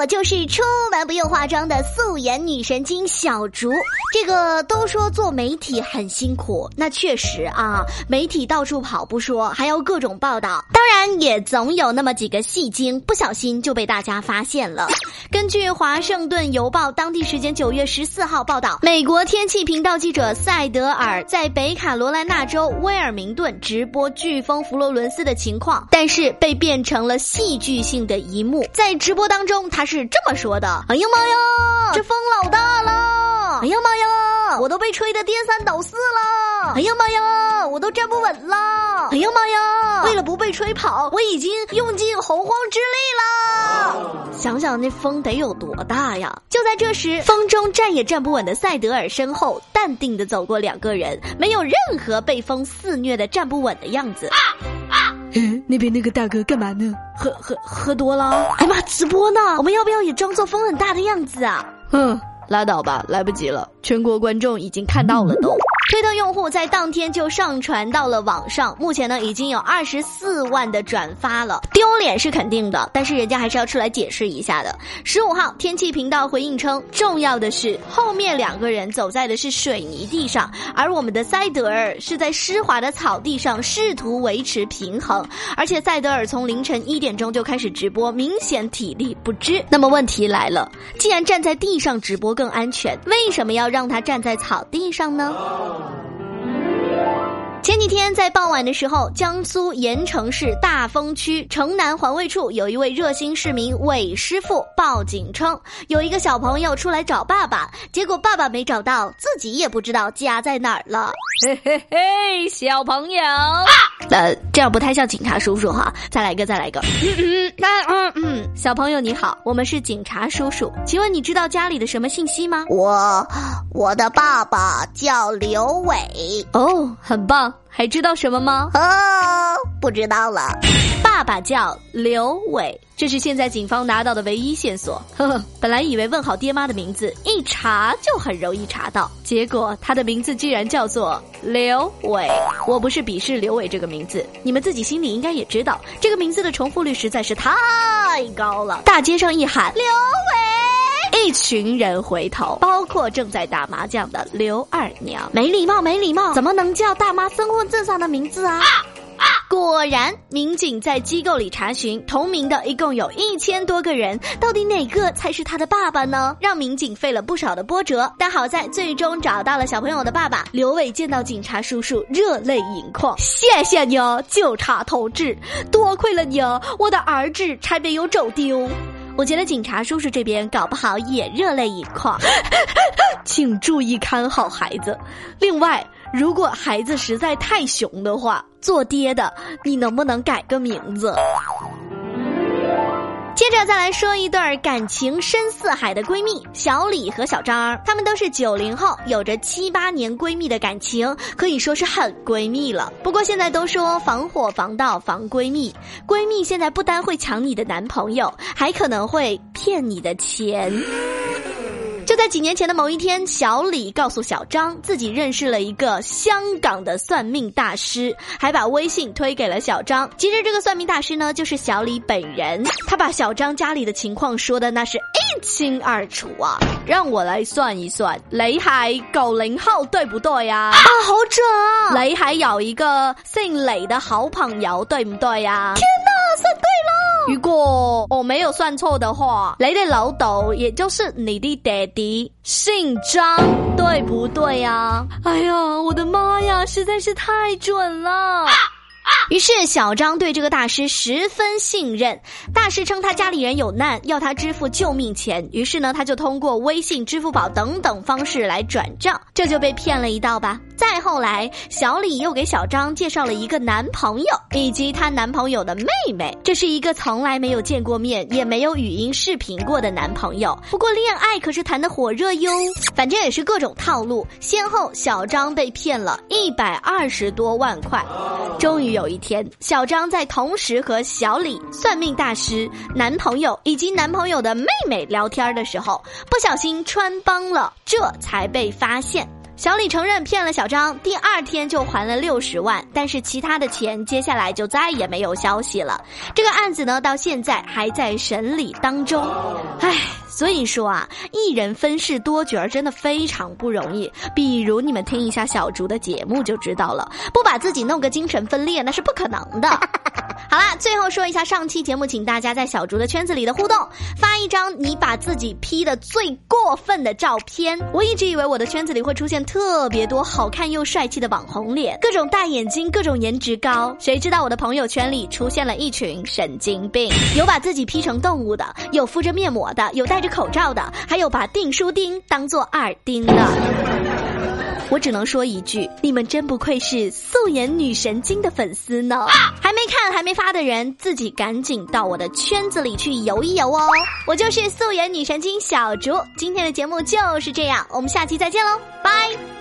我就是出门不用化妆的素颜女神经小竹。这个都说做媒体很辛苦，那确实啊，媒体到处跑不说，还要各种报道，当然也总有那么几个戏精不小心就被大家发现了。根据《华盛顿邮报》当地时间九月十四号报道，美国天气频道记者塞德尔在北卡罗来纳州威尔明顿直播飓风弗罗伦斯的情况，但是被变成了戏剧性的一幕。在直播当中，他是这么说的：“哎呀妈呀，这风老大了！哎呀妈呀，我都被吹得颠三倒四了！哎呀妈呀，我都站不稳了！哎呀妈呀，为了不被吹跑，我已经用尽洪荒之力了。想想那风。”得有多大呀！就在这时，风中站也站不稳的赛德尔身后，淡定的走过两个人，没有任何被风肆虐的站不稳的样子。啊，那边那个大哥干嘛呢？喝喝喝多了？哎妈，直播呢！我们要不要也装作风很大的样子啊？嗯，拉倒吧，来不及了，全国观众已经看到了都。推特用户在当天就上传到了网上，目前呢已经有二十四万的转发了。丢脸是肯定的，但是人家还是要出来解释一下的。十五号，天气频道回应称，重要的是后面两个人走在的是水泥地上，而我们的塞德尔是在湿滑的草地上试图维持平衡。而且塞德尔从凌晨一点钟就开始直播，明显体力不支。那么问题来了，既然站在地上直播更安全，为什么要让他站在草地上呢？前几天在傍晚的时候，江苏盐城市大丰区城南环卫处有一位热心市民韦师傅报警称，有一个小朋友出来找爸爸，结果爸爸没找到，自己也不知道家在哪儿了。嘿嘿嘿，小朋友，呃，这样不太像警察叔叔哈，再来一个，再来一个。嗯嗯，那嗯嗯，小朋友你好，我们是警察叔叔，请问你知道家里的什么信息吗？我，我的爸爸叫刘伟。哦，很棒。还知道什么吗？哦，不知道了。爸爸叫刘伟，这是现在警方拿到的唯一线索。呵呵，本来以为问好爹妈的名字，一查就很容易查到，结果他的名字居然叫做刘伟。我不是鄙视刘伟这个名字，你们自己心里应该也知道，这个名字的重复率实在是太高了。大街上一喊刘伟，一群人回头，包括正在打麻将的刘二娘。没礼貌，没礼貌，怎么能叫大妈身份证上的名字啊？果然，民警在机构里查询同名的一共有一千多个人，到底哪个才是他的爸爸呢？让民警费了不少的波折，但好在最终找到了小朋友的爸爸刘伟。见到警察叔叔，热泪盈眶，谢谢你哦，警察同志，多亏了你哦，我的儿子才没有走丢。我觉得警察叔叔这边搞不好也热泪盈眶，请注意看好孩子。另外。如果孩子实在太熊的话，做爹的你能不能改个名字？接着再来说一对感情深似海的闺蜜小李和小张，她们都是九零后，有着七八年闺蜜的感情，可以说是很闺蜜了。不过现在都说防火防盗防闺蜜，闺蜜现在不单会抢你的男朋友，还可能会骗你的钱。就在几年前的某一天，小李告诉小张，自己认识了一个香港的算命大师，还把微信推给了小张。其实这个算命大师呢，就是小李本人。他把小张家里的情况说的那是一清二楚啊！让我来算一算，雷海九零后对不对呀？啊，好准啊！雷海有一个姓雷的好朋友，对不对呀？天哪，算对了！如果我没有算错的话，你的老豆也就是你的爹地，姓张，对不对呀？哎呀，我的妈呀，实在是太准了！于是小张对这个大师十分信任，大师称他家里人有难，要他支付救命钱。于是呢，他就通过微信、支付宝等等方式来转账，这就被骗了一道吧。再后来，小李又给小张介绍了一个男朋友以及她男朋友的妹妹，这是一个从来没有见过面，也没有语音视频过的男朋友。不过恋爱可是谈的火热哟，反正也是各种套路。先后小张被骗了一百二十多万块，终于有一天，小张在同时和小李、算命大师、男朋友以及男朋友的妹妹聊天的时候，不小心穿帮了，这才被发现。小李承认骗了小张，第二天就还了六十万，但是其他的钱接下来就再也没有消息了。这个案子呢，到现在还在审理当中。唉，所以说啊，一人分饰多角真的非常不容易。比如你们听一下小竹的节目就知道了，不把自己弄个精神分裂那是不可能的。好啦，最后说一下上期节目，请大家在小竹的圈子里的互动，发一张你把自己 P 的最过分的照片。我一直以为我的圈子里会出现特别多好看又帅气的网红脸，各种大眼睛，各种颜值高。谁知道我的朋友圈里出现了一群神经病，有把自己 P 成动物的，有敷着面膜的，有戴着口罩的，还有把订书钉当做耳钉的。我只能说一句，你们真不愧是素颜女神经的粉丝呢！还没看、还没发的人，自己赶紧到我的圈子里去游一游哦！我就是素颜女神经小竹，今天的节目就是这样，我们下期再见喽，拜。